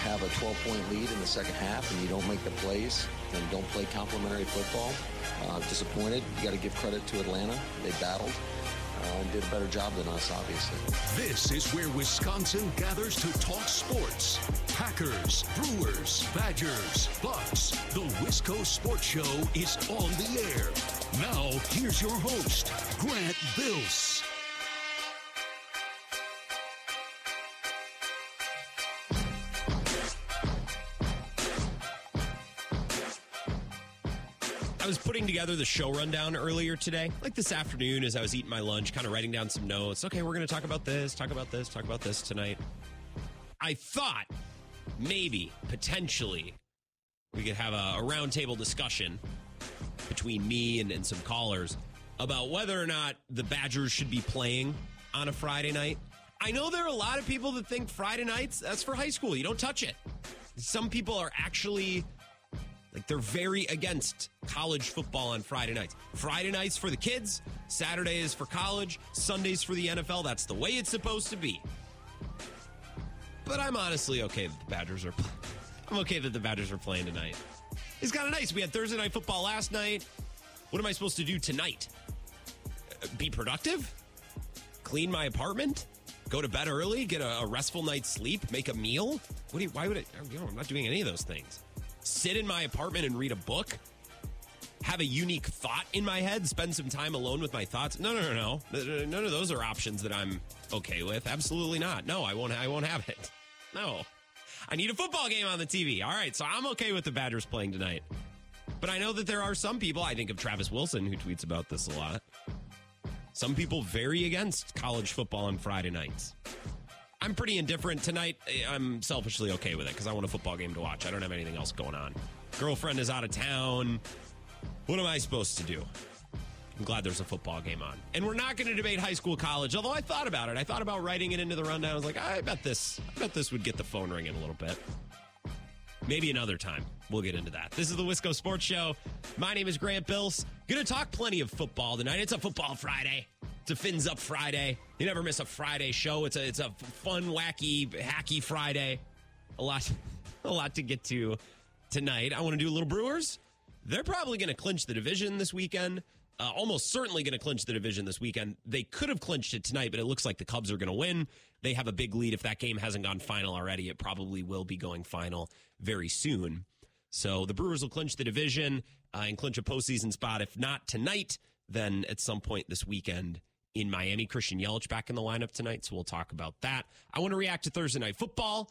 have a 12 point lead in the second half and you don't make the plays and don't play complementary football, uh, disappointed. You got to give credit to Atlanta. They battled. Uh, did a better job than us, obviously. This is where Wisconsin gathers to talk sports. Packers, Brewers, Badgers, Bucks. The Wisco Sports Show is on the air. Now, here's your host, Grant Bills. Together the show rundown earlier today, like this afternoon as I was eating my lunch, kind of writing down some notes. Okay, we're going to talk about this, talk about this, talk about this tonight. I thought maybe, potentially, we could have a, a roundtable discussion between me and, and some callers about whether or not the Badgers should be playing on a Friday night. I know there are a lot of people that think Friday nights, that's for high school. You don't touch it. Some people are actually like they're very against college football on Friday nights. Friday nights for the kids, Saturday is for college, Sundays for the NFL. That's the way it's supposed to be. But I'm honestly okay that the Badgers are. I'm okay that the Badgers are playing tonight. It's kind of nice. We had Thursday night football last night. What am I supposed to do tonight? Uh, Be productive? Clean my apartment? Go to bed early? Get a, restful night's sleep? Make a meal? What do you? Why would I? You know, I'm not doing any of those things sit in my apartment and read a book, have a unique thought in my head, spend some time alone with my thoughts. No, no, no, no. None of those are options that I'm okay with. Absolutely not. No, I won't I won't have it. No. I need a football game on the TV. All right, so I'm okay with the Badgers playing tonight. But I know that there are some people, I think of Travis Wilson who tweets about this a lot. Some people very against college football on Friday nights. I'm pretty indifferent tonight. I'm selfishly okay with it because I want a football game to watch. I don't have anything else going on. Girlfriend is out of town. What am I supposed to do? I'm glad there's a football game on. And we're not going to debate high school college, although I thought about it. I thought about writing it into the rundown. I was like, I bet this I bet this would get the phone ringing a little bit. Maybe another time. We'll get into that. This is the Wisco Sports Show. My name is Grant Bills. Gonna talk plenty of football tonight. It's a football Friday. It's a Fins Up Friday. You never miss a Friday show. It's a it's a fun, wacky, hacky Friday. A lot a lot to get to tonight. I want to do a little Brewers. They're probably going to clinch the division this weekend. Uh, almost certainly going to clinch the division this weekend. They could have clinched it tonight, but it looks like the Cubs are going to win. They have a big lead. If that game hasn't gone final already, it probably will be going final very soon. So the Brewers will clinch the division uh, and clinch a postseason spot. If not tonight, then at some point this weekend in Miami. Christian Yelich back in the lineup tonight, so we'll talk about that. I want to react to Thursday night football.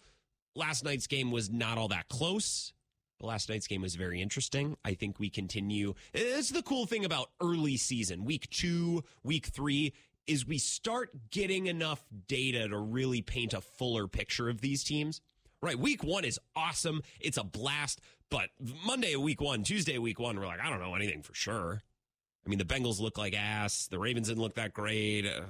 Last night's game was not all that close. But last night's game was very interesting. I think we continue. It's the cool thing about early season, week two, week three, is we start getting enough data to really paint a fuller picture of these teams. Right, week one is awesome. It's a blast. But Monday, week one, Tuesday, week one, we're like, I don't know anything for sure. I mean, the Bengals look like ass. The Ravens didn't look that great. Uh,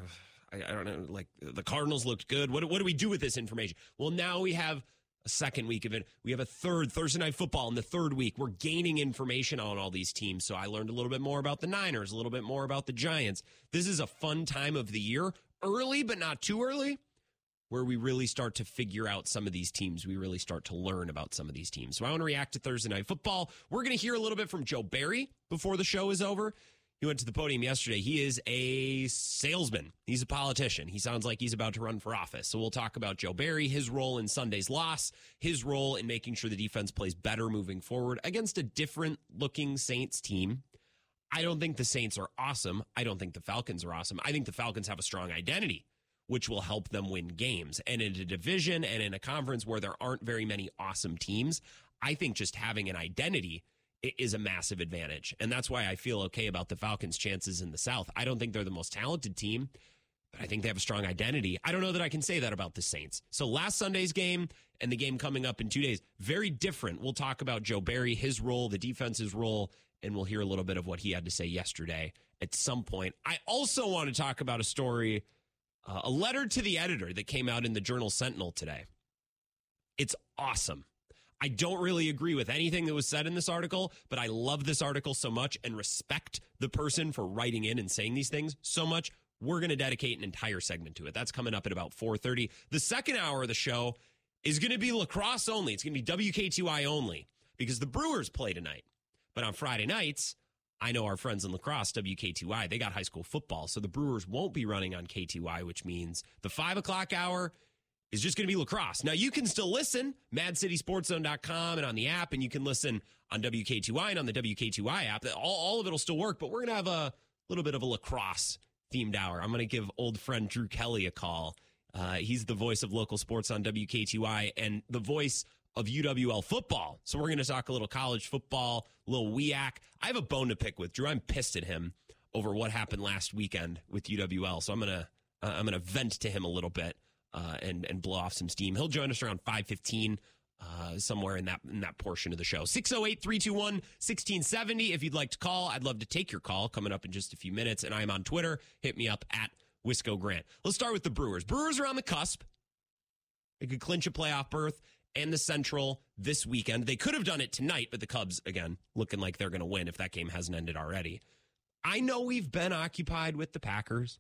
I, I, don't know. Like the Cardinals looked good. What, what do we do with this information? Well, now we have a second week of it. We have a third Thursday night football in the third week. We're gaining information on all these teams. So I learned a little bit more about the Niners, a little bit more about the Giants. This is a fun time of the year, early but not too early, where we really start to figure out some of these teams. We really start to learn about some of these teams. So I want to react to Thursday night football. We're going to hear a little bit from Joe Barry before the show is over. He went to the podium yesterday. He is a salesman. He's a politician. He sounds like he's about to run for office. So we'll talk about Joe Barry, his role in Sunday's loss, his role in making sure the defense plays better moving forward against a different looking Saints team. I don't think the Saints are awesome. I don't think the Falcons are awesome. I think the Falcons have a strong identity, which will help them win games. And in a division and in a conference where there aren't very many awesome teams, I think just having an identity is a massive advantage. And that's why I feel okay about the Falcons' chances in the South. I don't think they're the most talented team, but I think they have a strong identity. I don't know that I can say that about the Saints. So last Sunday's game and the game coming up in two days, very different. We'll talk about Joe Barry, his role, the defense's role, and we'll hear a little bit of what he had to say yesterday at some point. I also want to talk about a story, uh, a letter to the editor that came out in the Journal Sentinel today. It's awesome. I don't really agree with anything that was said in this article, but I love this article so much and respect the person for writing in and saying these things so much. We're going to dedicate an entire segment to it. That's coming up at about 4:30. The second hour of the show is going to be lacrosse only. It's going to be WKTY only because the Brewers play tonight. But on Friday nights, I know our friends in lacrosse, WKTY, they got high school football. So the Brewers won't be running on KTY, which means the five o'clock hour is just going to be lacrosse. Now you can still listen, madcitysportzone.com and on the app, and you can listen on WKTY and on the WKTY app. All, all of it will still work, but we're going to have a little bit of a lacrosse themed hour. I'm going to give old friend Drew Kelly a call. Uh, he's the voice of local sports on WKTY and the voice of UWL football. So we're going to talk a little college football, a little WIAC. I have a bone to pick with Drew. I'm pissed at him over what happened last weekend with UWL. So I'm going to uh, I'm going to vent to him a little bit uh, and and blow off some steam. He'll join us around 5:15 uh, somewhere in that in that portion of the show. 608-321-1670 if you'd like to call. I'd love to take your call coming up in just a few minutes and I'm on Twitter. Hit me up at Wisco Grant. Let's start with the Brewers. Brewers are on the cusp. They could clinch a playoff berth and the Central this weekend. They could have done it tonight, but the Cubs, again, looking like they're going to win if that game hasn't ended already. I know we've been occupied with the Packers.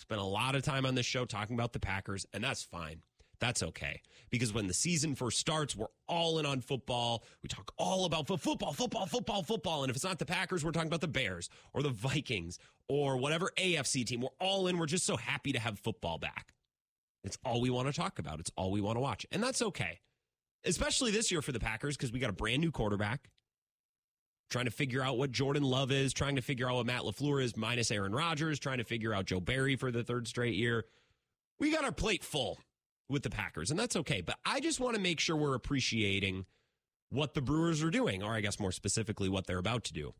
Spent a lot of time on this show talking about the Packers, and that's fine. That's okay. Because when the season first starts, we're all in on football. We talk all about football, football, football, football. And if it's not the Packers, we're talking about the Bears or the Vikings or whatever AFC team. We're all in. We're just so happy to have football back. It's all we want to talk about. It's all we want to watch. And that's okay. Especially this year for the Packers because we got a brand new quarterback. Trying to figure out what Jordan Love is, trying to figure out what Matt LaFleur is minus Aaron Rodgers, trying to figure out Joe Barry for the third straight year. We got our plate full with the Packers, and that's okay. But I just want to make sure we're appreciating what the Brewers are doing, or I guess more specifically, what they're about to do.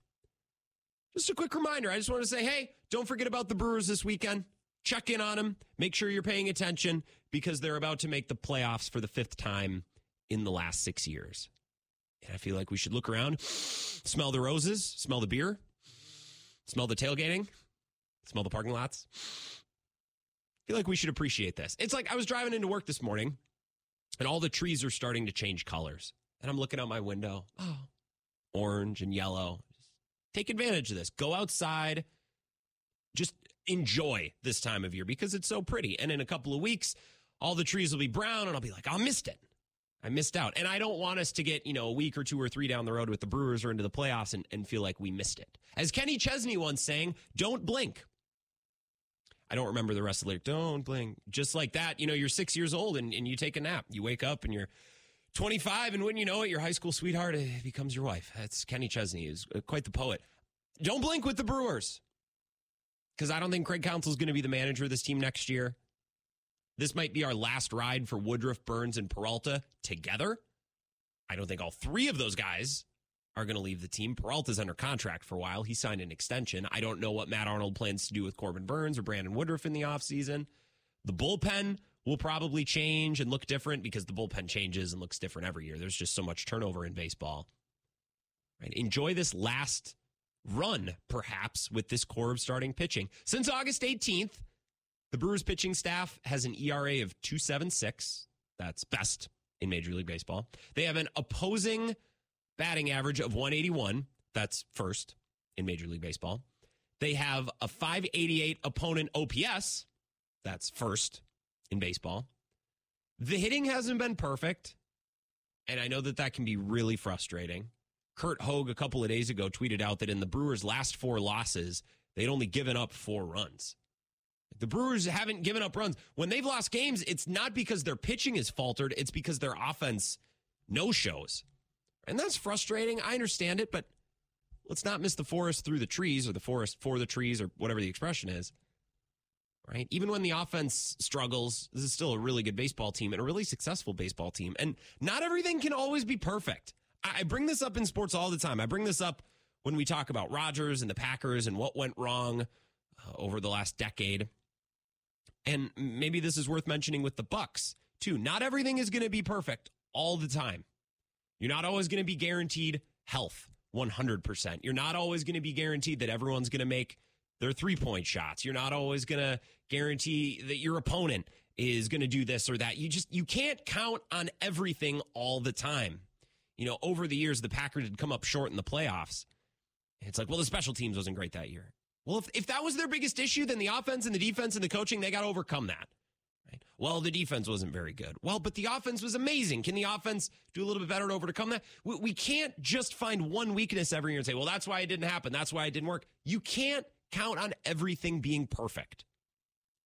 Just a quick reminder I just want to say, hey, don't forget about the Brewers this weekend check in on them, make sure you're paying attention because they're about to make the playoffs for the fifth time in the last six years. And I feel like we should look around, smell the roses, smell the beer, smell the tailgating, smell the parking lots. I feel like we should appreciate this. It's like I was driving into work this morning and all the trees are starting to change colors. And I'm looking out my window. Oh, orange and yellow. Take advantage of this. Go outside. Just enjoy this time of year because it's so pretty. And in a couple of weeks, all the trees will be brown and I'll be like, I missed it. I missed out. And I don't want us to get, you know, a week or two or three down the road with the Brewers or into the playoffs and, and feel like we missed it. As Kenny Chesney once saying, don't blink. I don't remember the rest of the lyric. Don't blink. Just like that, you know, you're six years old and, and you take a nap. You wake up and you're 25, and when you know it, your high school sweetheart eh, becomes your wife. That's Kenny Chesney, is uh, quite the poet. Don't blink with the Brewers because I don't think Craig Counsell is going to be the manager of this team next year. This might be our last ride for Woodruff, Burnes, and Peralta together. I don't think all three of those guys are going to leave the team. Peralta's under contract for a while. He signed an extension. I don't know what Matt Arnold plans to do with Corbin Burnes or Brandon Woodruff in the offseason. The bullpen will probably change and look different because the bullpen changes and looks different every year. There's just so much turnover in baseball. Right? Enjoy this last run, perhaps, with this core of starting pitching. Since August 18th, the Brewers pitching staff has an ERA of 276. That's best in Major League Baseball. They have an opposing batting average of 181. That's first in Major League Baseball. They have a 588 opponent OPS. That's first in baseball. The hitting hasn't been perfect. And I know that that can be really frustrating. Curt Hogg a couple of days ago tweeted out that in the Brewers' last four losses, they'd only given up four runs. The Brewers haven't given up runs. When they've lost games, it's not because their pitching is faltered, it's because their offense no shows. And that's frustrating. I understand it, but let's not miss the forest through the trees or the forest for the trees or whatever the expression is. Right? Even when the offense struggles, this is still a really good baseball team and a really successful baseball team. And not everything can always be perfect. I bring this up in sports all the time. I bring this up when we talk about Rodgers and the Packers and what went wrong uh, over the last decade. And maybe this is worth mentioning with the Bucks too. Not everything is going to be perfect all the time. You're not always going to be guaranteed health 100%. You're not always going to be guaranteed that everyone's going to make their three-point shots. You're not always going to guarantee that your opponent is going to do this or that. You just you can't count on everything all the time you know, over the years, the Packers had come up short in the playoffs. It's like, well, the special teams wasn't great that year. Well, if, if that was their biggest issue, then the offense and the defense and the coaching, they got to overcome that. Right? Well, the defense wasn't very good. Well, but the offense was amazing. Can the offense do a little bit better to overcome that? We, we can't just find one weakness every year and say, well, that's why it didn't happen. That's why it didn't work. You can't count on everything being perfect.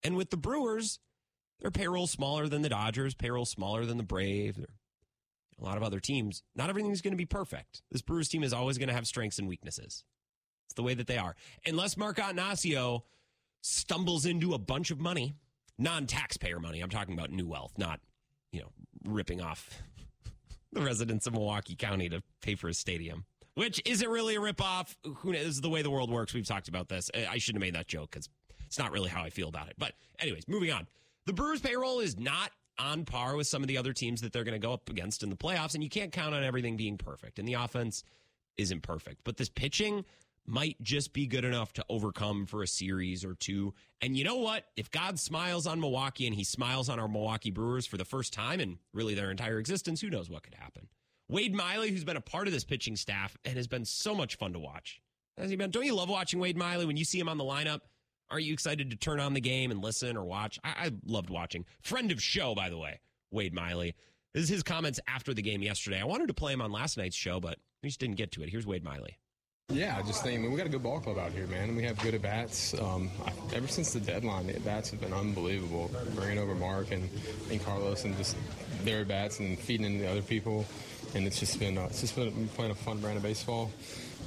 And with the Brewers, their payroll smaller than the Dodgers, payroll smaller than the Braves, a lot of other teams. Not everything's going to be perfect. This Brewers team is always going to have strengths and weaknesses. It's the way that they are. Unless Mark Attanasio stumbles into a bunch of money, non-taxpayer money. I'm talking about new wealth, not, you know, ripping off the residents of Milwaukee County to pay for a stadium. Which isn't really a ripoff. Who knows? This is the way the world works. We've talked about this. I shouldn't have made that joke because it's not really how I feel about it. But, anyways, moving on. The Brewers payroll is not on par with some of the other teams that they're going to go up against in the playoffs, and you can't count on everything being perfect. And the offense isn't perfect. But this pitching might just be good enough to overcome for a series or two. And you know what? If God smiles on Milwaukee and he smiles on our Milwaukee Brewers for the first time and really their entire existence, who knows what could happen? Wade Miley, who's been a part of this pitching staff and has been so much fun to watch. Has he been? Don't you love watching Wade Miley when you see him on the lineup? Aren't you excited to turn on the game and listen or watch? I, I loved watching. Friend of show, by the way, Wade Miley. This is his comments after the game yesterday. I wanted to play him on last night's show, but we just didn't get to it. Here's Wade Miley. Yeah, I just think I mean, we got a good ball club out here, man. We have good at bats. Um, ever since the deadline, the at bats have been unbelievable. Bringing over Mark and, and Carlos and just their at bats and feeding into the other people, and it's just been uh, it's just been playing a fun brand of baseball.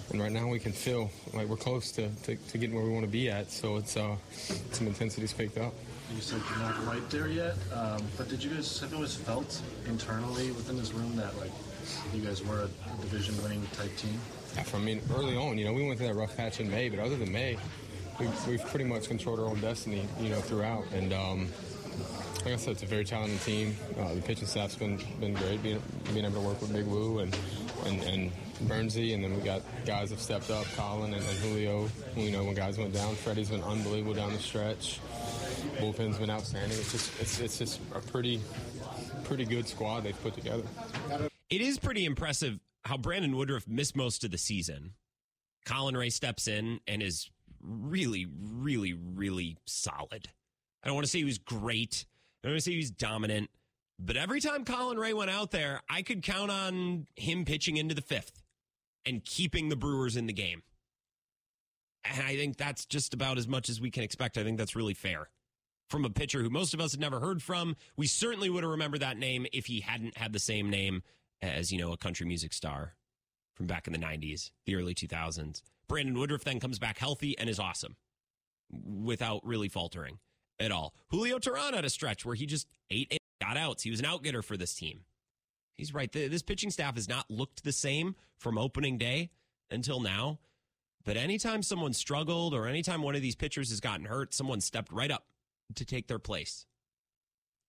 And right now we can feel like we're close to, to, to getting where we want to be at. So it's uh, some intensity's picked up. You said you're not quite there yet, um, but did you guys have you always felt internally within this room that like you guys were a division-winning type team? I mean, early on, you know, we went through that rough patch in May, but other than May, we've, we've pretty much controlled our own destiny, you know, throughout. And um, like I said, it's a very talented team. Uh, the pitching staff's been been great, being, being able to work with Big Woo and and, and Bernsey, and then we got guys have stepped up, Colin and, and Julio. You know, when guys went down, Freddie's been unbelievable down the stretch. Bullpen's been outstanding. It's just it's, it's just a pretty pretty good squad they've put together. It is pretty impressive how Brandon Woodruff missed most of the season. Colin Rea steps in and is really, really, really solid. I don't want to say he was great. I don't want to say he was dominant. But every time Colin Rea went out there, I could count on him pitching into the fifth and keeping the Brewers in the game. And I think that's just about as much as we can expect. I think that's really fair from a pitcher who most of us had never heard from. We certainly would have remembered that name if he hadn't had the same name as, you know, a country music star from back in the 90s, the early 2000s. Brandon Woodruff then comes back healthy and is awesome without really faltering at all. Julio Teheran had a stretch where he just ate and got outs. He was an outgetter for this team. He's right. This pitching staff has not looked the same from opening day until now. But anytime someone struggled or anytime one of these pitchers has gotten hurt, someone stepped right up to take their place.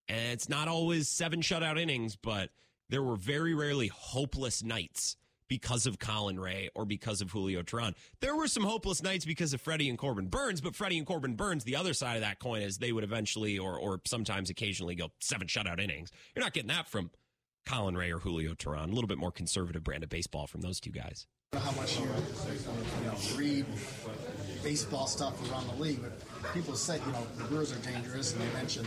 And it's not always seven shutout innings, but there were very rarely hopeless nights because of Colin Rea or because of Julio Teheran. There were some hopeless nights because of Freddie and Corbin Burnes, but Freddie and Corbin Burnes, the other side of that coin is they would eventually or or sometimes occasionally go seven shutout innings. You're not getting that from Colin Rea or Julio Teheran. A little bit more conservative brand of baseball from those two guys. How much you, you know, read baseball stuff around the league, but people say, you know, the Brewers are dangerous, and they mention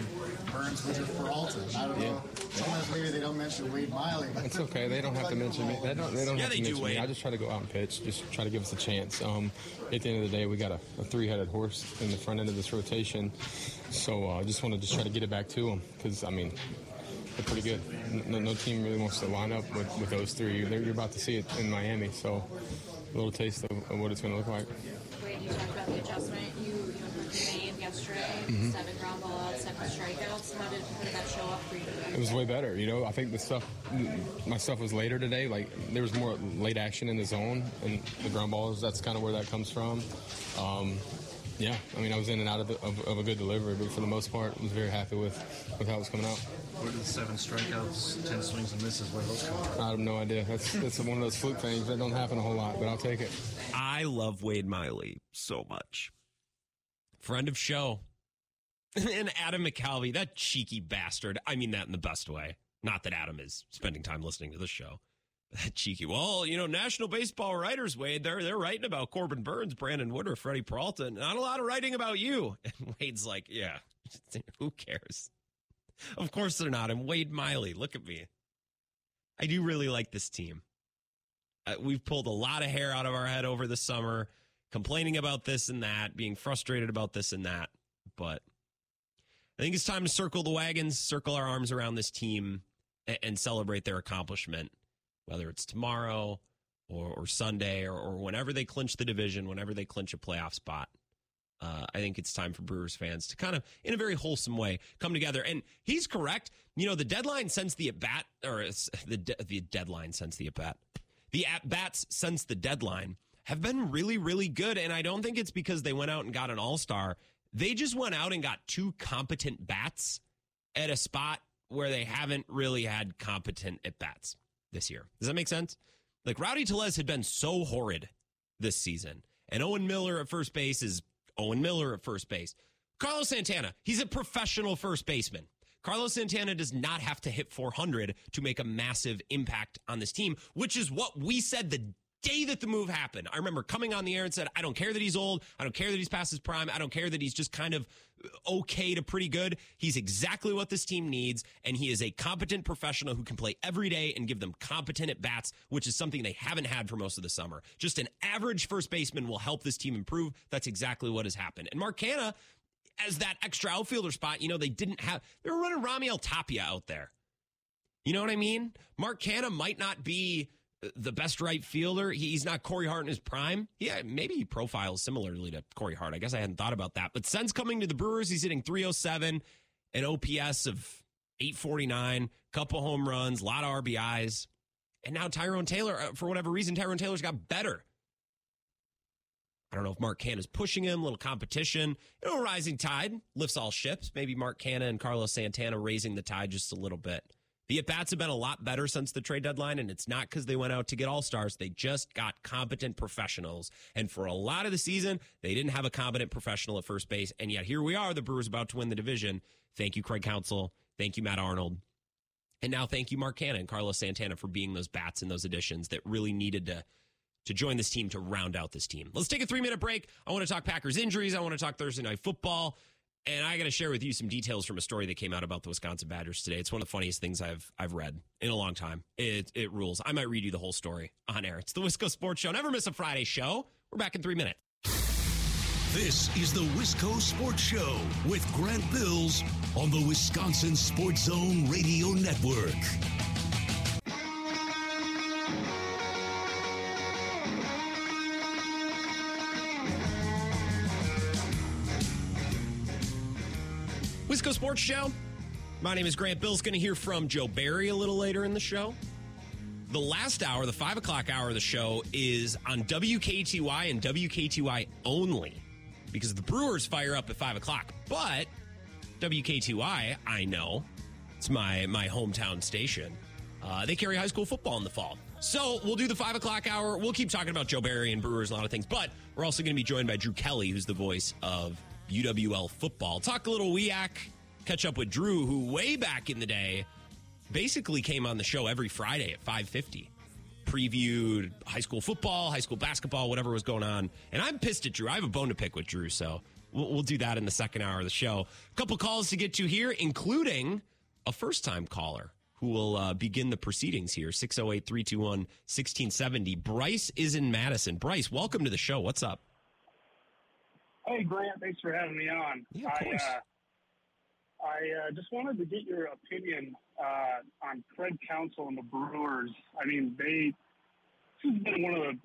Burnes, Woodruff, Peralta. And I don't Yeah. know. Sometimes maybe they don't mention Wade Miley. But It's okay. They don't have to mention me. They don't. They don't Yeah, have they to do, mention Wade. me. I just try to go out and pitch. Just try to give us a chance. Um, at the end of the day, we got a, a three-headed horse in the front end of this rotation. So uh, I just want to just try to get it back to them because I mean. They're pretty good. No, no team really wants to line up with, with those three. They're, you're about to see it in Miami, so a little taste of, of what it's going to look like. Wait, you talked about the adjustment you, you made yesterday. Mm-hmm. Seven ground balls, seven strikeouts. How did, how did that show up for you? It was way better. You know, I think the stuff, my stuff was later today. Like there was more late action in the zone and the ground balls. That's kind of where that comes from. Um, yeah, I mean, I was in and out of, the, of, of a good delivery, but for the most part, I was very happy with, with how it was coming out. Where did the seven strikeouts, ten swings and misses? Where those come from? I have no idea. That's that's one of those fluke things that don't happen a whole lot, but I'll take it. I love Wade Miley so much. Friend of show. and Adam McCalvy, that cheeky bastard. I mean that in the best way. Not that Adam is spending time listening to this show. That cheeky. Well, you know, National Baseball Writers, Wade, they're they're writing about Corbin Burnes, Brandon Woodruff, Freddie Peralta. Not a lot of writing about you. And Wade's like, yeah, who cares? Of course they're not. I'm Wade Miley. Look at me. I do really like this team. Uh, we've pulled a lot of hair out of our head over the summer, complaining about this and that, being frustrated about this and that. But I think it's time to circle the wagons, circle our arms around this team, and, celebrate their accomplishment, whether it's tomorrow or, or Sunday or, or whenever they clinch the division, whenever they clinch a playoff spot. Uh, I think it's time for Brewers fans to kind of, in a very wholesome way, come together. And he's correct. You know, the deadline since the at bat, or the de- the deadline since the at bat, the at bats since the deadline have been really, really good. And I don't think it's because they went out and got an all star. They just went out and got two competent bats at a spot where they haven't really had competent at bats this year. Does that make sense? Like Rowdy Tellez had been so horrid this season, and Owen Miller at first base is Owen Miller at first base. Carlos Santana, he's a professional first baseman. Carlos Santana does not have to hit 400 to make a massive impact on this team, which is what we said the day that the move happened. I remember coming on the air and said, I don't care that he's old. I don't care that he's past his prime. I don't care that he's just kind of uh, okay to pretty good. He's exactly what this team needs. And he is a competent professional who can play every day and give them competent at bats, which is something they haven't had for most of the summer. Just an average first baseman will help this team improve. That's exactly what has happened. And Mark as that extra outfielder spot, you know, they didn't have, they were running Raimel Tapia out there. You know what I mean? Mark might not be the best right fielder. He's not Corey Hart in his prime. Yeah, maybe he profiles similarly to Corey Hart. I guess I hadn't thought about that. But since coming to the Brewers, he's hitting 307, an OPS of 849, couple home runs, a lot of RBIs. And now Tyrone Taylor, uh, for whatever reason, Tyrone Taylor's got better. I don't know if Mark Canha is pushing him, a little competition. You know, rising tide lifts all ships. Maybe Mark Canha and Carlos Santana raising the tide just a little bit. The at bats have been a lot better since the trade deadline, and it's not because they went out to get all stars. They just got competent professionals. And for a lot of the season, they didn't have a competent professional at first base. And yet here we are, the Brewers about to win the division. Thank you, Craig Counsell. Thank you, Matt Arnold. And now thank you, Mark Canha and Carlos Santana, for being those bats and those additions that really needed to to join this team to round out this team. Let's take a three minute break. I want to talk Packers injuries. I want to talk Thursday night football. And I got to share with you some details from a story that came out about the Wisconsin Badgers today. It's one of the funniest things I've I've read in a long time. It it rules. I might read you the whole story on air. It's the Wisco Sports Show. Never miss a Friday show. We're back in three minutes. This is the Wisco Sports Show with Grant Bills on the Wisconsin Sports Zone Radio Network. Sports Show. My name is Grant Bill's going to hear from Joe Barry a little later in the show. The last hour, the five o'clock hour of the show, is on WKTY and WKTY only because the Brewers fire up at five o'clock. But WKTY, I know, it's my my hometown station. Uh, they carry high school football in the fall. So we'll do the five o'clock hour. We'll keep talking about Joe Barry and Brewers and a lot of things, but we're also going to be joined by Drew Kelly, who's the voice of UWL football. Talk a little WIAC, catch up with Drew, who way back in the day basically came on the show every Friday at 550. Previewed high school football, high school basketball, whatever was going on. And I'm pissed at Drew. I have a bone to pick with Drew, so we'll, we'll do that in the second hour of the show. A couple calls to get to here, including a first time caller who will uh, begin the proceedings here 608 321 1670. Bryce is in Madison. Bryce, welcome to the show. What's up? Hey, Grant. Thanks for having me on. Yeah, I, uh, I uh, just wanted to get your opinion uh, on Craig Counsell and the Brewers. I mean, they this has been one of the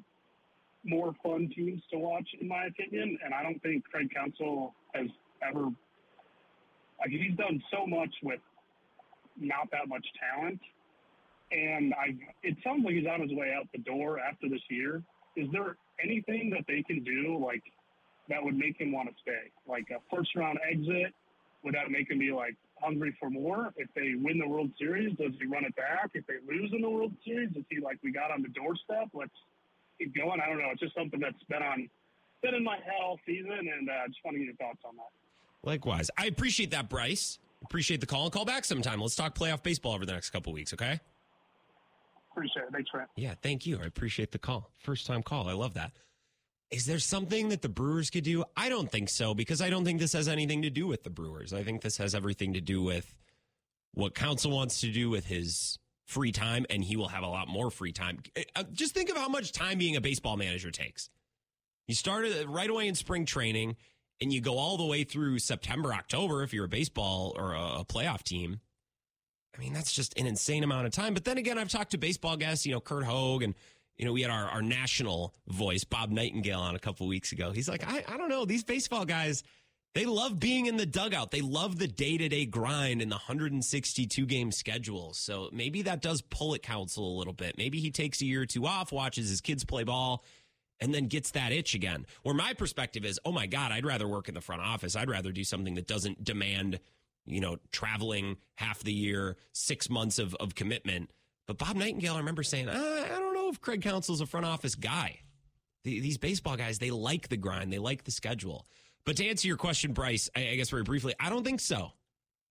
more fun teams to watch, in my opinion. And I don't think Craig Counsell has ever. Like, he's done so much with not that much talent, and I. It sounds like he's on his way out the door after this year. Is there anything that they can do, like that would make him want to stay? Like a first round exit? Would that make him be like hungry for more? If they win the World Series, does he run it back? If they lose in the World Series, is he like we got on the doorstep? Let's keep going. I don't know. It's just something that's been on been in my head all season, and uh, just want to get your thoughts on that. Likewise. I appreciate that, Bryce. Appreciate the call and call back sometime. Let's talk playoff baseball over the next couple weeks, okay? Appreciate it. Thanks, Grant. Yeah, thank you. I appreciate the call. First time call. I love that. Is there something that the Brewers could do? I don't think so because I don't think this has anything to do with the Brewers. I think this has everything to do with what Counsell wants to do with his free time, and he will have a lot more free time. Uh, just think of how much time being a baseball manager takes. You started right away in spring training, and you go all the way through September, October if you're a baseball or a, playoff team. I mean, that's just an insane amount of time. But then again, I've talked to baseball guests, you know, Curt Hogg, and, you know, we had our, our national voice, Bob Nightingale, on a couple weeks ago. He's like, I, I don't know, these baseball guys, they love being in the dugout. They love the day to day grind and the 162 game schedule. So maybe that does pull at Counsell a little bit. Maybe he takes a year or two off, watches his kids play ball, and then gets that itch again. Where my perspective is, oh my God, I'd rather work in the front office. I'd rather do something that doesn't demand you know, traveling half the year, six months of, of commitment. But Bob Nightingale, I remember saying, I, I don't know if Craig Counsell's a front office guy. The, these baseball guys, they like the grind, they like the schedule. But to answer your question, Bryce, I, I guess very briefly, I don't think so.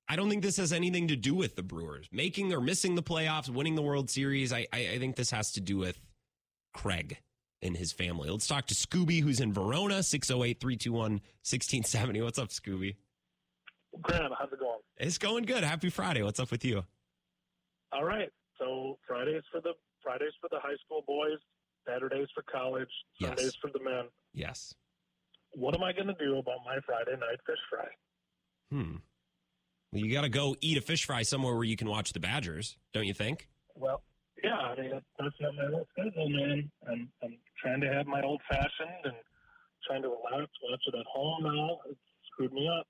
I don't think this has anything to do with the Brewers making or missing the playoffs, winning the World Series. I, I, I think this has to do with Craig and his family. Let's talk to Scooby, who's in Verona, 608 321 1670. What's up, Scooby? Graham, how's it going? It's going good. Happy Friday. What's up with you? All right. So Friday is for the Fridays for the high school boys, Saturdays for college, Sundays Yes. for the men. Yes. What am I going to do about my Friday night fish fry? Hmm. Well, you got to go eat a fish fry somewhere where you can watch the Badgers, don't you think? Well, yeah, I mean that's not my old schedule, man. I'm I'm trying to have my old fashioned and trying to relax, watch it at home now. It screwed me up.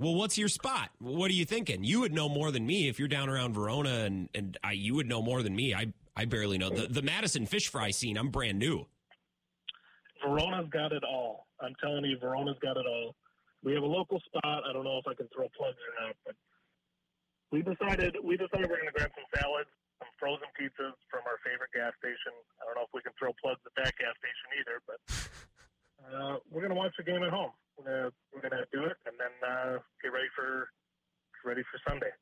Well, what's your spot? What are you thinking? You would know more than me if you're down around Verona, and and I, you would know more than me. I I barely know the the Madison fish fry scene. I'm brand new. Verona's got it all. I'm telling you, Verona's got it all. We have a local spot. I don't know if I can throw plugs or not, but we decided we decided we're going to grab some salads, some frozen pizzas from our favorite gas station. I don't know if we can throw plugs at that gas station either, but uh, we're going to watch the game at home. We're going to do it, and then uh, get ready for get ready for Sunday.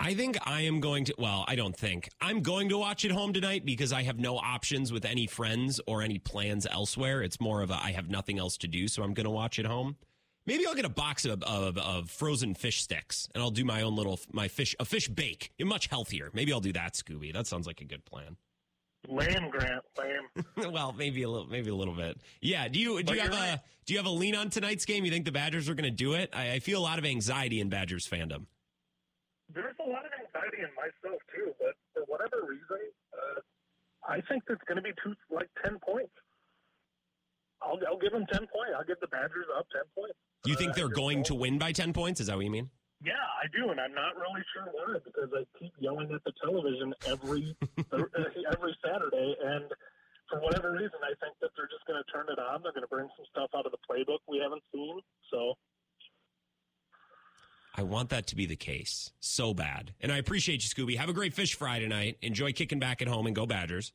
I think I am going to. Well, I don't think I'm going to watch it home tonight because I have no options with any friends or any plans elsewhere. It's more of a I have nothing else to do, so I'm going to watch it home. Maybe I'll get a box of, of, of frozen fish sticks and I'll do my own little my fish a fish bake. Much healthier. Maybe I'll do that, Scooby. That sounds like a good plan. Lame, Grant, lame. well, maybe a little, maybe a little bit. Yeah. Do you do But you have you're a do you have a lean on tonight's game? You think the Badgers are going to do it? I, I feel a lot of anxiety in Badgers fandom. There's a lot of anxiety in myself too, but for whatever reason, uh, I think it's going to be two like ten points. I'll, I'll give them ten points. I'll give the Badgers up ten points. You think Uh, they're going to win by ten points? Is that what you mean? Yeah, I do, and I'm not really sure why because I keep yelling at the television every every Saturday, and for whatever reason, I think that they're just going to turn it on. They're going to bring some stuff out of the playbook we haven't seen. So I want that to be the case so bad. And I appreciate you, Scooby. Have a great fish fry tonight. Enjoy kicking back at home and go Badgers.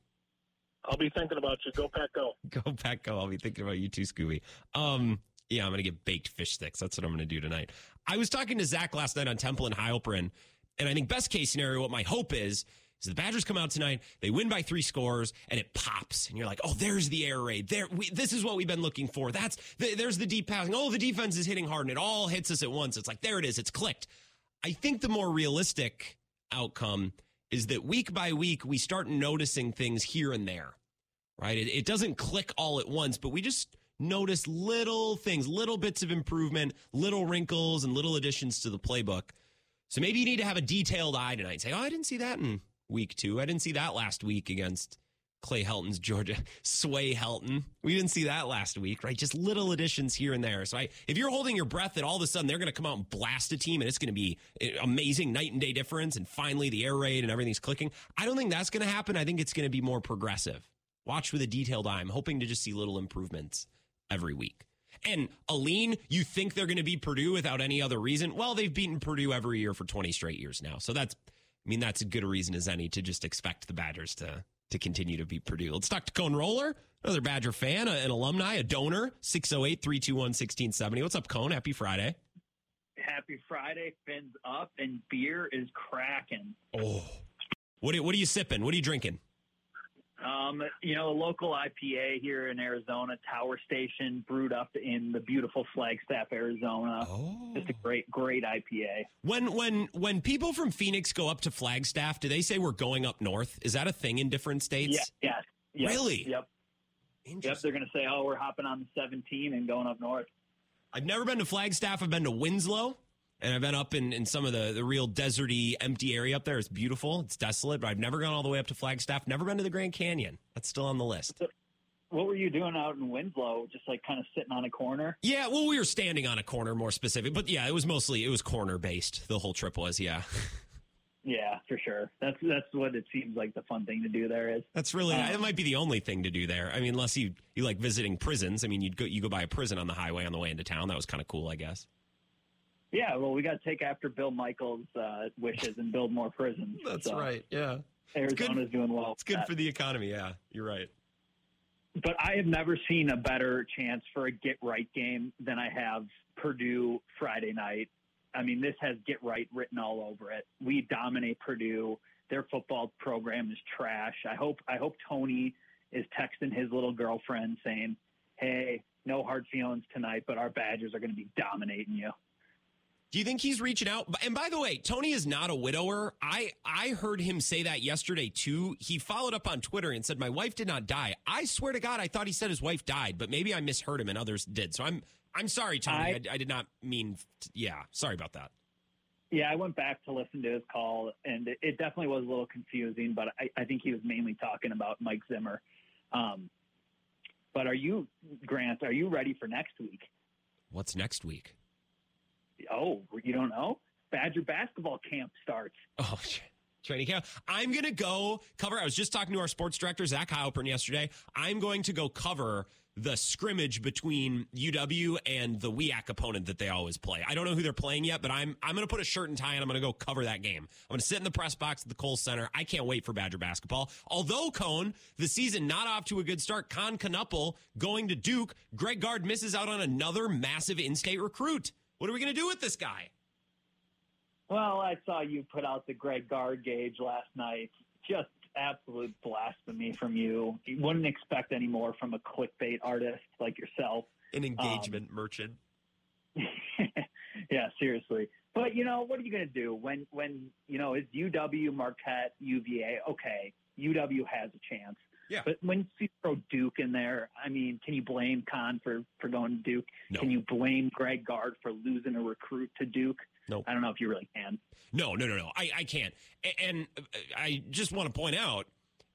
I'll be thinking about you. Go Pack, go! Go back, go. I'll be thinking about you too, Scooby. Um, yeah, I'm gonna get baked fish sticks. That's what I'm gonna do tonight. I was talking to Zach last night on Temple and Heilpern, and I think best case scenario, what my hope is, is the Badgers come out tonight, they win by three scores, and it pops, and you're like, oh, there's the air raid. There, we, this is what we've been looking for. That's th- there's the deep passing. Oh, the defense is hitting hard, and it all hits us at once. It's like there it is. It's clicked. I think the more realistic outcome is that week by week we start noticing things here and there right? It, it doesn't click all at once, but we just notice little things, little bits of improvement, little wrinkles, and little additions to the playbook. So maybe you need to have a detailed eye tonight and say, oh, I didn't see that in week two. I didn't see that last week against Clay Helton's Georgia, Sway Helton. We didn't see that last week, right? Just little additions here and there. So I, if you're holding your breath that all of a sudden they're going to come out and blast a team and it's going to be amazing night and day difference and finally the air raid and everything's clicking, I don't think that's going to happen. I think it's going to be more progressive. Watch with a detailed eye. I'm hoping to just see little improvements every week. And Aline, you think they're going to be Purdue without any other reason? Well, they've beaten Purdue every year for 20 straight years now. So that's, I mean, that's as good a reason as any to just expect the Badgers to to continue to beat Purdue. Let's talk to Cone Roller, another Badger fan, an alumni, a donor, 608 321 1670. What's up, Cone? Happy Friday. Happy Friday, fins up, and beer is cracking. Oh. What are, what are you sipping? What are you drinking? Um, you know, a local IPA here in Arizona, Tower Station, brewed up in the beautiful Flagstaff, Arizona. Oh. Just a great, great IPA. When when when people from Phoenix go up to Flagstaff, do they say we're going up north? Is that a thing in different states? Yeah, yes, yes, Really? Yep. Yep. They're going to say, "Oh, we're hopping on the 17 and going up north." I've never been to Flagstaff. I've been to Winslow, and I've been up in, in some of the, the real deserty, empty area up there. It's beautiful. It's desolate, but I've never gone all the way up to Flagstaff. Never been to the Grand Canyon. That's still on the list. What were you doing out in Winslow? Just like kind of sitting on a corner? Yeah, well, we were standing on a corner, more specific, but yeah, it was mostly it was corner based. The whole trip was, yeah. Yeah, for sure. That's that's what it seems like the fun thing to do there is. That's really Um, it. Might be the only thing to do there. I mean, unless you you like visiting prisons. I mean, you'd go you go by a prison on the highway on the way into town. That was kind of cool, I guess. Yeah, well, we got to take after Bill Michaels' uh, wishes and build more prisons. That's So right. Yeah, Arizona's doing well. it's good for the economy. Yeah, you're right. But I have never seen a better chance for a get right game than I have Purdue Friday night. I mean, this has get right written all over it. We dominate Purdue. Their football program is trash. I hope I hope Tony is texting his little girlfriend saying, "Hey, no hard feelings tonight, but our Badgers are going to be dominating you." Do you think he's reaching out? And by the way, Tony is not a widower. I I heard him say that yesterday too. He followed up on Twitter and said, "My wife did not die." I swear to God, I thought he said his wife died, but maybe I misheard him and others did. So I'm I'm sorry, Tony. I, I- I did not mean. Yeah, sorry about that. Yeah, I went back to listen to his call, and it, it definitely was a little confusing. But I, I think he was mainly talking about Mike Zimmer. Um, but are you, Grant? Are you ready for next week? What's next week? Oh, you don't know? Badger basketball camp starts. Oh, training camp. I'm going to go cover. I was just talking to our sports director, Zach Heilpern, yesterday. I'm going to go cover the scrimmage between UW and the WIAC opponent that they always play. I don't know who they're playing yet, but I'm I'm going to put a shirt and tie and I'm going to go cover that game. I'm going to sit in the press box at the Kohl Center. I can't wait for Badger basketball. Although Cone, the season not off to a good start. Kon Knueppel going to Duke. Greg Gard misses out on another massive in-state recruit. What are we going to do with this guy? Well, I saw you put out the Greg Gard gauge last night. Just absolute blasphemy from you. You wouldn't expect any more from a clickbait artist like yourself. An um, engagement merchant. yeah, seriously. But you know, what are you going to do when when you know it's UW, Marquette, UVA? Okay, UW has a chance. Yeah. But when you see throw Duke in there, I mean, can you blame Kon for for going to Duke? No. Can you blame Greg Gard for losing a recruit to Duke? No. I don't know if you really can. No, no, no, no. I, I can't. And uh, I just want to point out,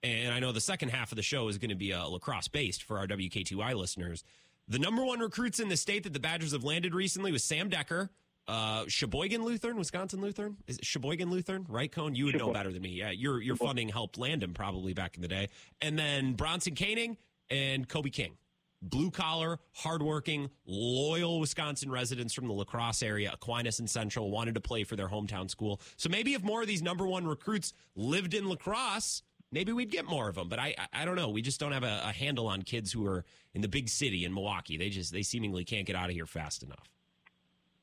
and I know the second half of the show is going to be uh, lacrosse based for our WKTY listeners. The number one recruits in the state that the Badgers have landed recently was Sam Decker, uh, Sheboygan Lutheran, Wisconsin Lutheran. Is it Sheboygan Lutheran, right, Cone? You would know better than me. Yeah, your your funding helped land him probably back in the day. And then Bronson Koenig and Kobe King blue collar, hardworking, loyal Wisconsin residents from the lacrosse area, Aquinas and Central, wanted to play for their hometown school. So maybe if more of these number one recruits lived in lacrosse, maybe we'd get more of them. But I, I, I don't know. We just don't have a, a handle on kids who are in the big city in Milwaukee. They just, they seemingly can't get out of here fast enough.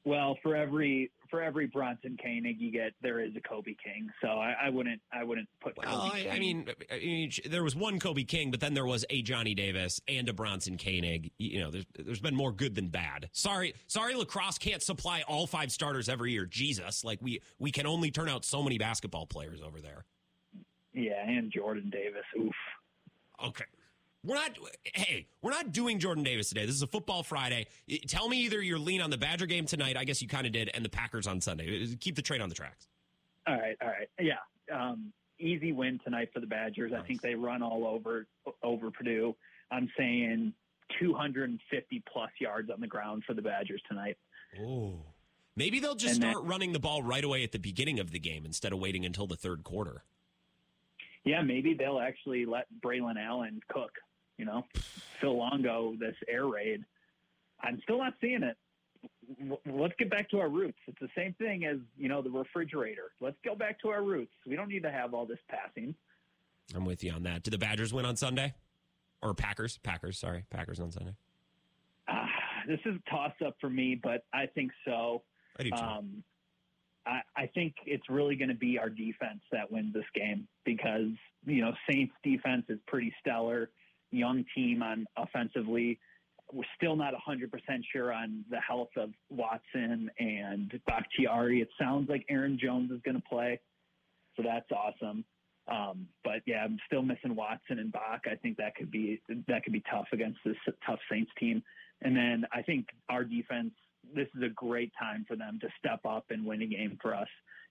Well, for every for every Bronson Koenig you get, there is a Kobe King. So I, I wouldn't I wouldn't put. Well, Kobe I, I mean, I mean, there was one Kobe King, but then there was a Johnny Davis and a Bronson Koenig. You know, there's there's been more good than bad. Sorry, sorry, lacrosse can't supply all five starters every year. Jesus, like we we can only turn out so many basketball players over there. yeah, and Jordan Davis. Oof. Okay. We're not, hey, we're not doing Jordan Davis today. This is a football Friday. Tell me either you're lean on the Badger game tonight. I guess you kind of did, and the Packers on Sunday. Keep the train on the tracks. All right, all right, yeah. Um, easy win tonight for the Badgers. I think they run all over over Purdue. I'm saying 250 plus yards on the ground for the Badgers tonight. Oh. Maybe they'll just And start running the ball right away at the beginning of the game instead of waiting until the third quarter. Yeah, maybe they'll actually let Braylon Allen cook. You know, Phil Longo, this air raid. I'm still not seeing it. Let's get back to our roots. It's the same thing as you know the refrigerator. Let's go back to our roots. We don't need to have all this passing. I'm with you on that. Did the Badgers win on Sunday? Or Packers? Packers, sorry. Packers on Sunday. Ah, this is a toss up for me, but I think so. I do too. Um, I, I think it's really going to be our defense that wins this game because you know, Saints defense is pretty stellar. Young team on offensively. We're still not 100% sure on the health of Watson and Bakhtiari. It sounds like Aaron Jones is going to play, so that's awesome. Um, but yeah, I'm still missing Watson and Bach. I think that could be that could be tough against this tough Saints team. And then I think our defense. This is a great time for them to step up and win a game for us.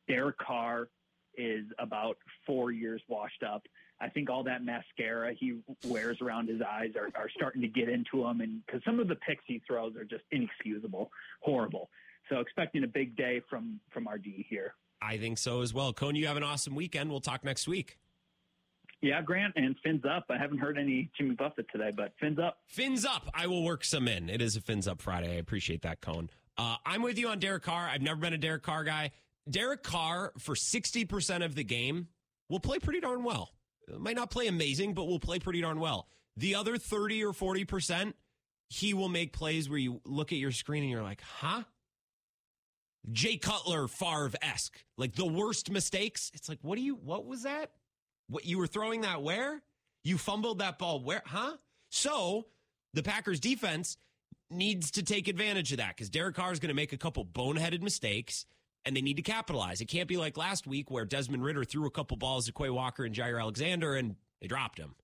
Derek Carr is about four years washed up. I think all that mascara he wears around his eyes are, are starting to get into him, and because some of the picks he throws are just inexcusable, horrible. So expecting a big day from from our D here. I think so as well. Kon, you have an awesome weekend. We'll talk next week. Yeah, Grant, and fins up. I haven't heard any Jimmy Buffett today, but fins up. Fins up. I will work some in. It is a fins up Friday. I appreciate that, Kon. Uh, I'm with you on Derek Carr. I've never been a Derek Carr guy. Derek Carr, for 60% of the game, will play pretty darn well. Might not play amazing, but will play pretty darn well. The other 30 or 40%, he will make plays where you look at your screen and you're like, huh? Jay Cutler, Favre esque. Like the worst mistakes. It's like, what do you, what was that? What you were throwing that where? You fumbled that ball where? Huh? So the Packers defense needs to take advantage of that because Derek Carr is going to make a couple boneheaded mistakes and they need to capitalize. It can't be like last week where Desmond Ridder threw a couple balls to Quay Walker and Jaire Alexander and they dropped him.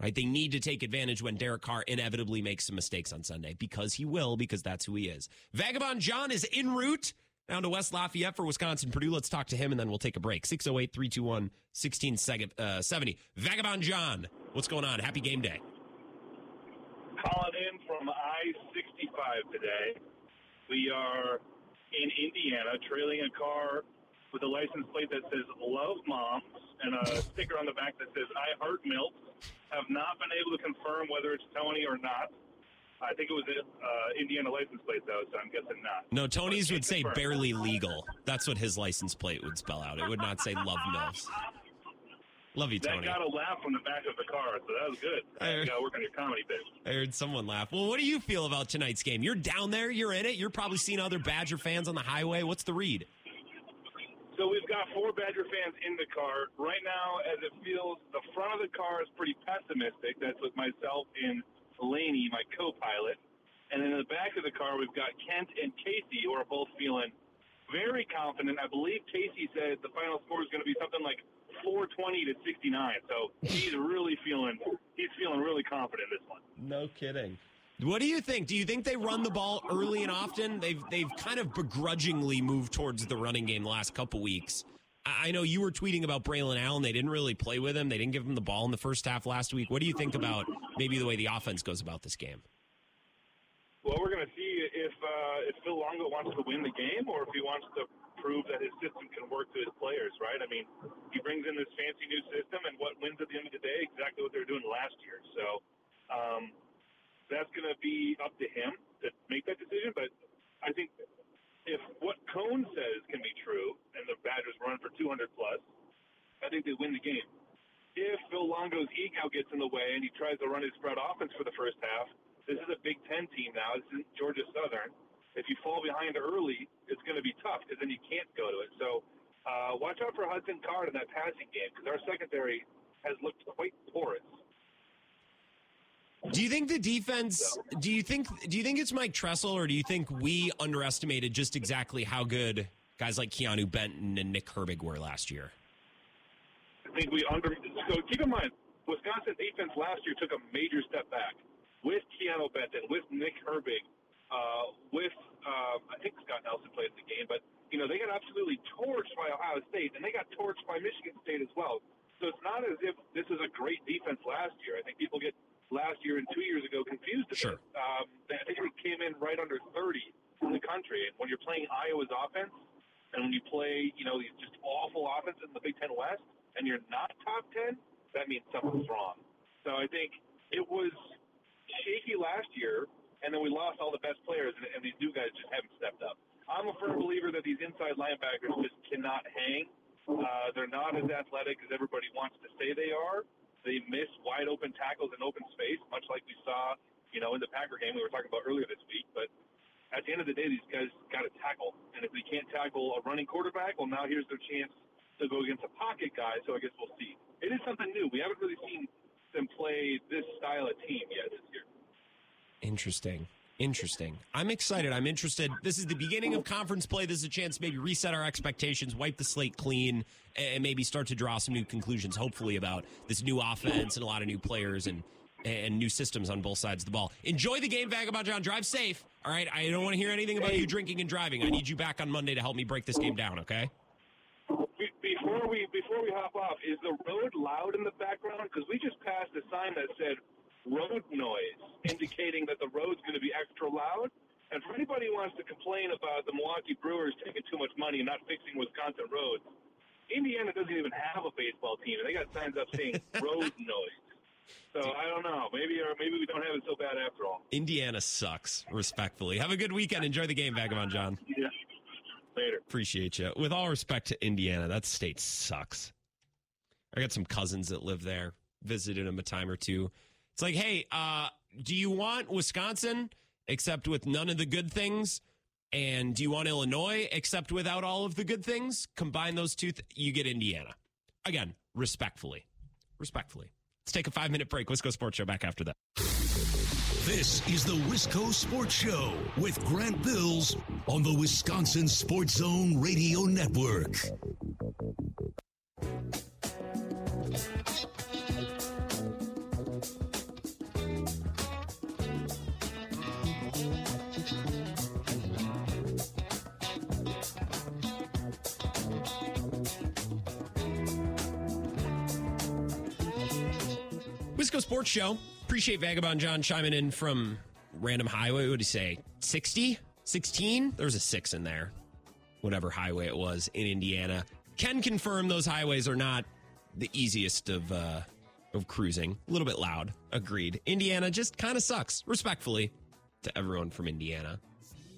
Right? They need to take advantage when Derek Carr inevitably makes some mistakes on Sunday because he will, because that's who he is. Vagabond John is en route down to West Lafayette for Wisconsin Purdue. Let's talk to him and then we'll take a break. 608 321 1670. Uh, Vagabond John, what's going on? Happy game day. Calling in from I 65 today. We are in Indiana trailing a car with a license plate that says Love Moms and a sticker on the back that says I Heart Milk. Have not been able to confirm whether it's Tony or not. I think it was an uh, Indiana license plate, though, so I'm guessing not. No, Tony's would say barely legal. That's what his license plate would spell out. It would not say Love Mills. Love you, Tony. That got a laugh from the back of the car, so that was good. You got to work on your comedy bit. I heard someone laugh. Well, what do you feel about tonight's game? You're down there, you're in it. You're probably seeing other Badger fans on the highway. What's the read? So we've got four Badger fans in the car. Right now, as it feels, the front of the car is pretty pessimistic. That's with myself and Laney, my co-pilot. And then in the back of the car, we've got Kent and Casey, who are both feeling very confident. I believe Casey said the final score is going to be something like 420 to 69. So he's really feeling he's feeling really confident in this one. No kidding. What do you think? Do you think they run the ball early and often? They've they've kind of begrudgingly moved towards the running game the last couple weeks. I know you were tweeting about Braylon Allen. They didn't really play with him. They didn't give him the ball in the first half last week. What do you think about maybe the way the offense goes about this game? Well, we're going to see if uh, if Phil Longo wants to win the game or if he wants to prove that his system can work to his players, right? I mean, he brings in this fancy new system, and what wins at the end of the day? Exactly what they were doing last year. So um, that's going to be up to him to make that decision. But I think if what Kon says can be true, and the Badgers run for 200 plus, I think they win the game. If Phil Longo's ego gets in the way and he tries to run his spread offense for the first half, this is a Big Ten team now. This is Georgia Southern. If you fall behind early, going to be tough because then you can't go to it. So uh, watch out for Hudson Card in that passing game because our secondary has looked quite porous. Do you think the defense? Do you think? Do you think it's Mike Tressel, or do you think we underestimated just exactly how good guys like Keanu Benton and Nick Herbig were last year? I think we under. So keep in mind, Wisconsin defense last year took a major step back with Keanu Benton, with Nick Herbig, uh, with uh, I think Scott Nelson played the game, but you know they got absolutely torched by Ohio State, and they got torched by Michigan State as well. So it's not as if this is a great defense last year. I think people get last year and two years ago confused a sure. bit. Um, I think we came in right under 30 in the country, and when you're playing Iowa's offense, and when you play, you know, these just awful offenses in the Big Ten West, and you're not top 10, that means something's wrong. So I think it was shaky last year, and then we lost all the best players, and, and these new guys just haven't stepped up. I'm a firm believer that these inside linebackers just cannot hang. Uh, they're not as athletic as everybody wants to say they are. They miss wide open tackles in open space, much like we saw, you know, in the Packer game we were talking about earlier this week. But at the end of the day, these guys got to tackle, and if they can't tackle a running quarterback, well, now here's their chance to go against a pocket guy. So I guess we'll see. it is something new. We haven't really seen them play this style of team yet year. Interesting. Interesting. I'm excited. I'm interested. This is the beginning of conference play. This is a chance to maybe reset our expectations, wipe the slate clean, and maybe start to draw some new conclusions, hopefully, about this new offense and a lot of new players and and new systems on both sides of the ball. Enjoy the game, Vagabond John. Drive safe. All right. I don't want to hear anything about you drinking and driving. I need you back on Monday to help me break this game down, okay? Before we before we hop off, is the road loud in the background? Because we just passed a sign that said road noise, indicating that the road's going to be extra loud. And for anybody who wants to complain about the Milwaukee Brewers taking too much money and not fixing Wisconsin roads, Indiana doesn't even have a baseball team, and they got signs up saying road noise. So I don't know. Maybe or maybe we don't have it so bad after all. Indiana sucks, respectfully. Have a good weekend. Enjoy the game, Vagabond John. Yeah. Later. Appreciate you. With all respect to Indiana, that state sucks. I got some cousins that live there. Visited them a time or two. It's like, hey, uh, do you want Wisconsin except with none of the good things? And do you want Illinois except without all of the good things? Combine those two, th- you get Indiana. Again, respectfully. Respectfully. Let's take a five minute break. Wisco Sports Show back after that. This is the Wisco Sports Show with Grant Bills on the Wisconsin Sports Zone Radio Network. Sports Show. Appreciate Vagabond John chiming in from Random Highway. What did he say? 60? 16? There was a six in there. Whatever highway it was in Indiana. Can confirm those highways are not the easiest of uh, of cruising. A little bit loud. Agreed. Indiana just kind of sucks. Respectfully to everyone from Indiana.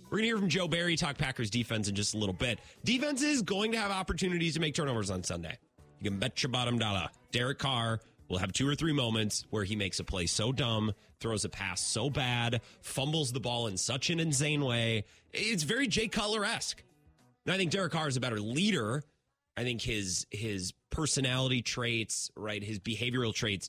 We're going to hear from Joe Barry talk Packers defense in just a little bit. Defense is going to have opportunities to make turnovers on Sunday. You can bet your bottom dollar. Derek Carr will have two or three moments where he makes a play so dumb, throws a pass so bad, fumbles the ball in such an insane way. It's very Jay Cutler esque. I think Derek Carr is a better leader. I think his his personality traits, right, his behavioral traits,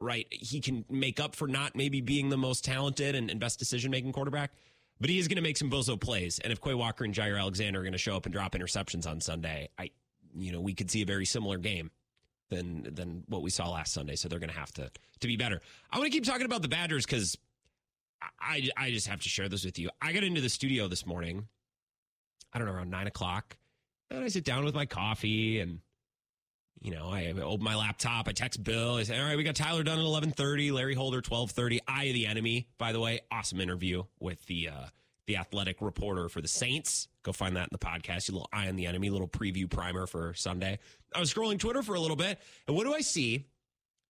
right, he can make up for not maybe being the most talented and, and best decision making quarterback. But he is going to make some bozo plays. And if Quay Walker and Jaire Alexander are going to show up and drop interceptions on Sunday, I you know, we could see a very similar game than than what we saw last Sunday. So they're going to have to to be better. I want to keep talking about the Badgers because I I just have to share this with you. I got into the studio this morning. I don't know around nine o'clock, and I sit down with my coffee and. You know, I open my laptop. I text Bill. I say, "All right, we got Tyler Dunne at eleven thirty. Larry Holder twelve thirty. Eye of the enemy, by the way, awesome interview with the uh, the athletic reporter for the Saints. Go find that in the podcast. A little eye on the enemy, little preview primer for Sunday. I was scrolling Twitter for a little bit, and what do I see?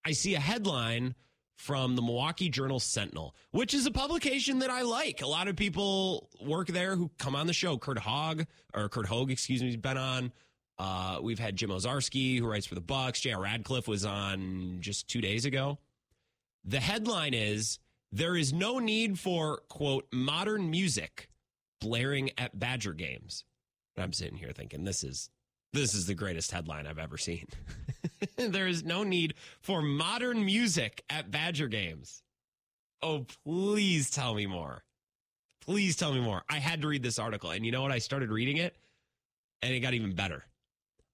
I see a headline from the Milwaukee Journal Sentinel, which is a publication that I like. A lot of people work there who come on the show. Curt Hogg, or Curt Hogue, excuse me, has been on. Uh, we've had Jim Owczarski, who writes for the Bucks. J.R. Radcliffe was on just two days ago. The headline is there is no need for quote modern music blaring at Badger games. And I'm sitting here thinking this is this is the greatest headline I've ever seen. there is no need for modern music at Badger games. Oh, please tell me more. Please tell me more. I had to read this article, and you know what? I started reading it, and it got even better.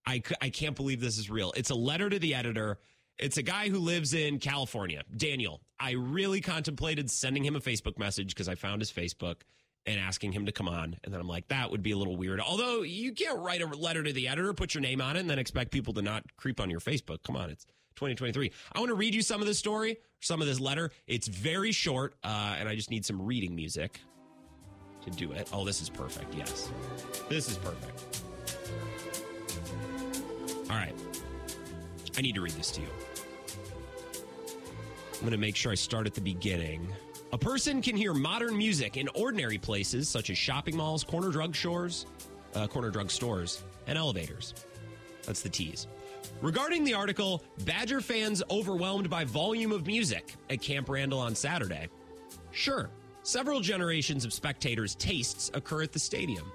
I, I can't believe this is real. It's a letter to the editor. It's a guy who lives in California, Daniel. I really contemplated sending him a Facebook message because I found his Facebook and asking him to come on. And then I'm like, that would be a little weird. Although you can't write a letter to the editor, put your name on it, and then expect people to not creep on your Facebook. Come on, it's 2023. I want to read you some of this story, some of this letter. It's very short, uh, and I just need some reading music to do it. Oh, this is perfect. Yes. This is perfect. All right. I need to read this to you. I'm going to make sure I start at the beginning. A person can hear modern music in ordinary places such as shopping malls, corner drug stores, uh, corner drug stores, and elevators. That's the tease. Regarding the article, Badger fans overwhelmed by volume of music at Camp Randall on Saturday. Sure, several generations of spectators' tastes occur at the stadium.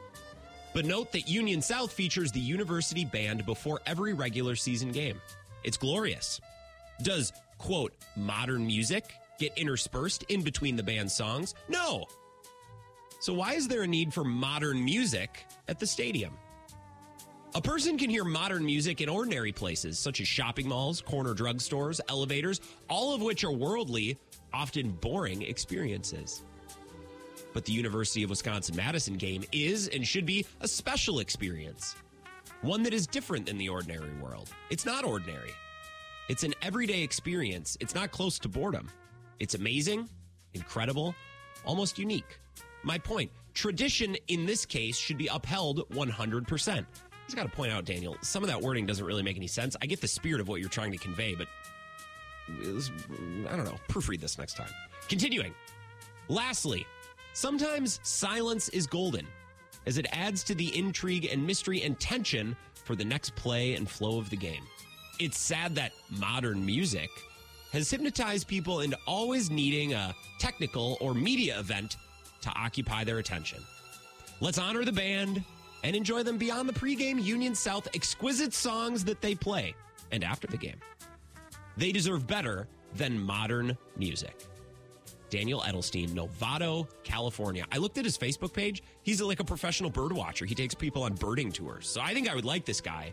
But note that Union South features the university band before every regular season game. It's glorious. Does, quote, modern music get interspersed in between the band's songs? No. So, why is there a need for modern music at the stadium? A person can hear modern music in ordinary places, such as shopping malls, corner drugstores, elevators, all of which are worldly, often boring experiences. But the University of Wisconsin Madison game is and should be a special experience, one that is different than the ordinary world. It's not ordinary, it's an everyday experience. It's not close to boredom. It's amazing, incredible, almost unique. My point tradition in this case should be upheld 100%. I just got to point out, Daniel, some of that wording doesn't really make any sense. I get the spirit of what you're trying to convey, but was, I don't know. Proofread this next time. Continuing. Lastly, sometimes silence is golden as it adds to the intrigue and mystery and tension for the next play and flow of the game. It's sad that modern music has hypnotized people into always needing a technical or media event to occupy their attention. Let's honor the band and enjoy them beyond the pregame Union South exquisite songs that they play and after the game. They deserve better than modern music. Daniel Edelstein, Novato, California. I looked at his Facebook page. He's like a professional bird watcher. He takes people on birding tours. So I think I would like this guy.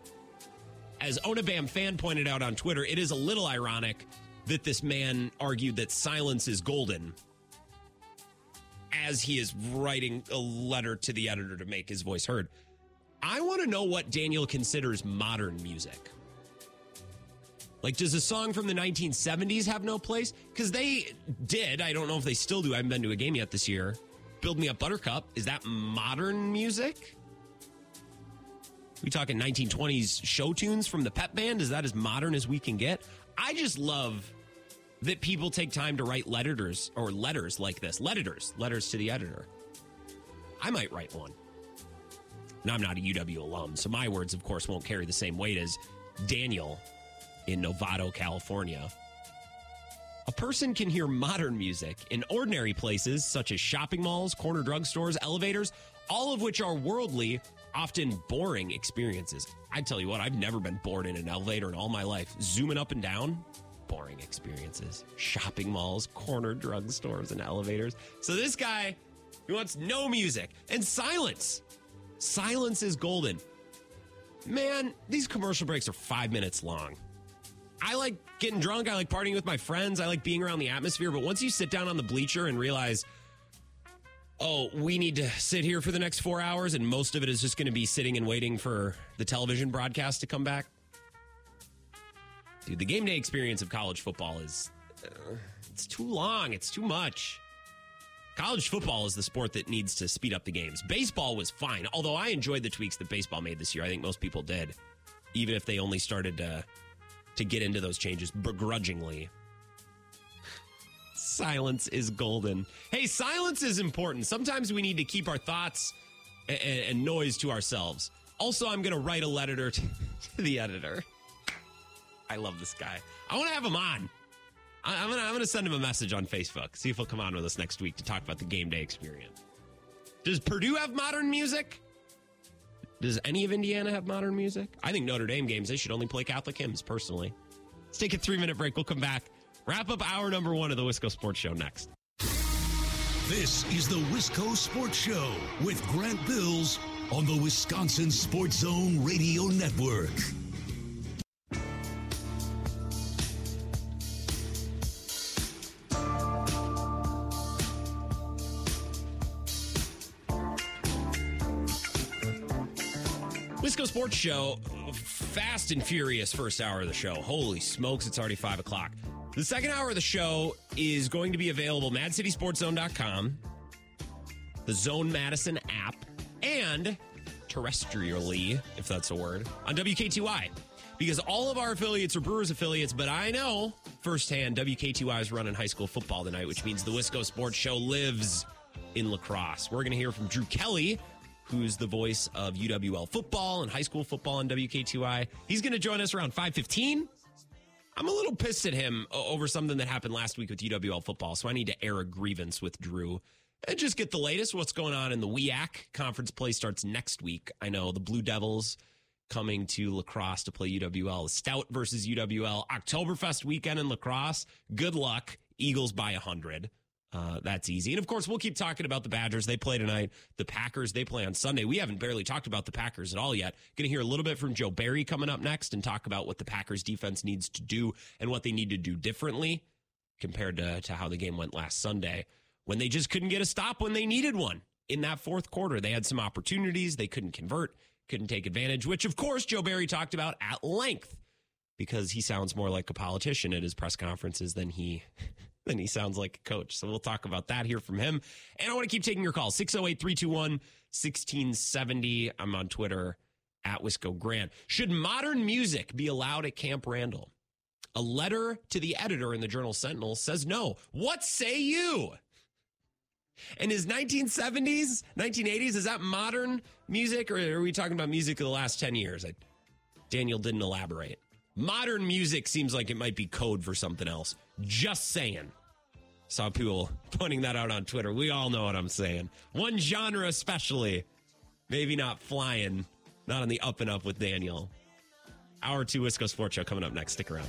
As Onabam fan pointed out on Twitter, it is a little ironic that this man argued that silence is golden as he is writing a letter to the editor to make his voice heard. I want to know what Daniel considers modern music. Like, does a song from the 1970s have no place? Because they did. I don't know if they still do. I haven't been to a game yet this year. Build Me Up Buttercup. Is that modern music? We talking 1920s show tunes from the pep band? Is that as modern as we can get? I just love that people take time to write letters or letters like this. Letters, letters to the editor. I might write one. Now, I'm not a UW alum, so my words, of course, won't carry the same weight as Daniel in Novato, California. A person can hear modern music in ordinary places such as shopping malls, corner drugstores, elevators, all of which are worldly, often boring experiences. I tell you what, I've never been bored in an elevator in all my life. Zooming up and down, boring experiences. Shopping malls, corner drugstores, and elevators. So this guy, he wants no music and silence. Silence is golden. Man, these commercial breaks are five minutes long. I like getting drunk. I like partying with my friends. I like being around the atmosphere. But once you sit down on the bleacher and realize, oh, we need to sit here for the next four hours, and most of it is just going to be sitting and waiting for the television broadcast to come back. Dude, the game day experience of college football is uh, it's too long. It's too much. College football is the sport that needs to speed up the games. Baseball was fine, although I enjoyed the tweaks that baseball made this year. I think most people did, even if they only started to, to get into those changes begrudgingly. Silence is golden. Hey, silence is important. Sometimes we need to keep our thoughts and, and noise to ourselves. Also, I'm going to write a letter to, to the editor. I love this guy. I want to have him on. I, I'm gonna I'm gonna send him a message on Facebook. See if he'll come on with us next week to talk about the game day experience. Does Purdue have modern music? Does any of Indiana have modern music? I think Notre Dame games they should only play Catholic hymns. Personally, let's take a three minute break. We'll come back. Wrap up hour number one of the Wisco Sports Show next. This is the Wisco Sports Show with Grant Bills on the Wisconsin Sports Zone Radio Network. Sports Show, fast and furious first hour of the show. Holy smokes, it's already five o'clock. The second hour of the show is going to be available madcitysportszone.com, the Zone Madison app, and terrestrially, if that's a word, on WKTY. Because all of our affiliates are Brewers affiliates, but I know firsthand WKTY is running high school football tonight, which means the Wisco Sports Show lives in La Crosse. We're going to hear from Drew Kelly, who's the voice of UWL football and high school football on WKTY. He's going to join us around 515. I'm a little pissed at him over something that happened last week with UWL football, so I need to air a grievance with Drew and just get the latest. What's going on in the WIAC conference play starts next week. I know the Blue Devils coming to La Crosse to play UWL. Stout versus UWL. Oktoberfest weekend in La Crosse. Good luck. Eagles by 100. Uh, that's easy. And of course, we'll keep talking about the Badgers. They play tonight. The Packers, they play on Sunday. We haven't barely talked about the Packers at all yet. Going to hear a little bit from Joe Barry coming up next and talk about what the Packers defense needs to do and what they need to do differently compared to, to how the game went last Sunday when they just couldn't get a stop when they needed one in that fourth quarter. They had some opportunities. They couldn't convert, couldn't take advantage, which of course Joe Barry talked about at length because he sounds more like a politician at his press conferences than he than he sounds like a coach. So we'll talk about that here from him. And I want to keep taking your calls 608 321 1670. I'm on Twitter at Wisco Grant. Should modern music be allowed at Camp Randall? A letter to the editor in the Journal Sentinel says no. What say you? And is 1970s, 1980s, is that modern music or are we talking about music of the last 10 years? I, Daniel didn't elaborate. Modern music seems like it might be code for something else. Just saying. Saw people pointing that out on Twitter. We all know what I'm saying. One genre, especially. Maybe not flying, not on the up and up with Daniel. Hour two Wisco Sports Show coming up next. Stick around.